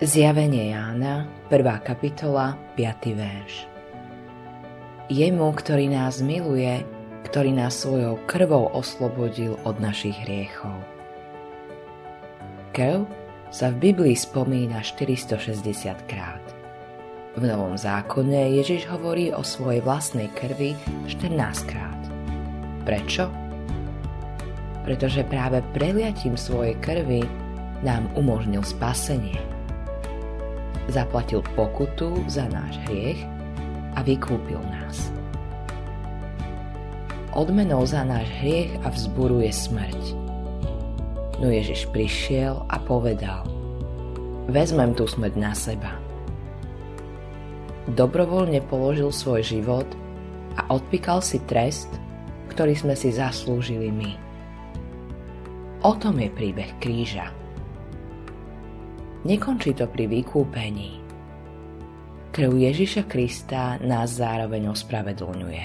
Zjavenie Jána, 1. kapitola, 5. verš. Jemu, ktorý nás miluje, ktorý nás svojou krvou oslobodil od našich hriechov. Krv sa v Biblii spomína 460 krát. V Novom zákone Ježiš hovorí o svojej vlastnej krvi 14 krát. Prečo? Pretože práve preliatím svojej krvi nám umožnil spasenie zaplatil pokutu za náš hriech a vykúpil nás. Odmenou za náš hriech a vzburu je smrť. No Ježiš prišiel a povedal Vezmem tú smrť na seba. Dobrovoľne položil svoj život a odpíkal si trest, ktorý sme si zaslúžili my. O tom je príbeh kríža. Nekončí to pri vykúpení. Krv Ježiša Krista nás zároveň ospravedlňuje.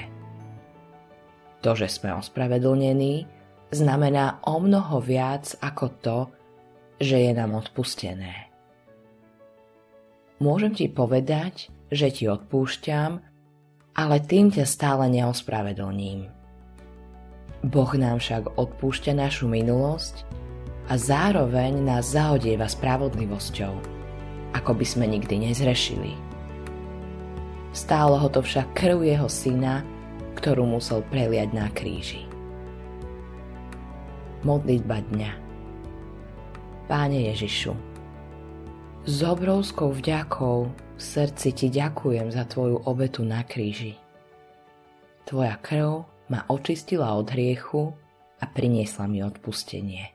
To, že sme ospravedlnení, znamená o mnoho viac ako to, že je nám odpustené. Môžem ti povedať, že ti odpúšťam, ale tým ťa stále neospravedlním. Boh nám však odpúšťa našu minulosť a zároveň nás zahodieva spravodlivosťou, ako by sme nikdy nezrešili. Stálo ho to však krv jeho syna, ktorú musel preliať na kríži. Modlitba dňa Páne Ježišu, s obrovskou vďakou v srdci Ti ďakujem za Tvoju obetu na kríži. Tvoja krv ma očistila od hriechu a priniesla mi odpustenie.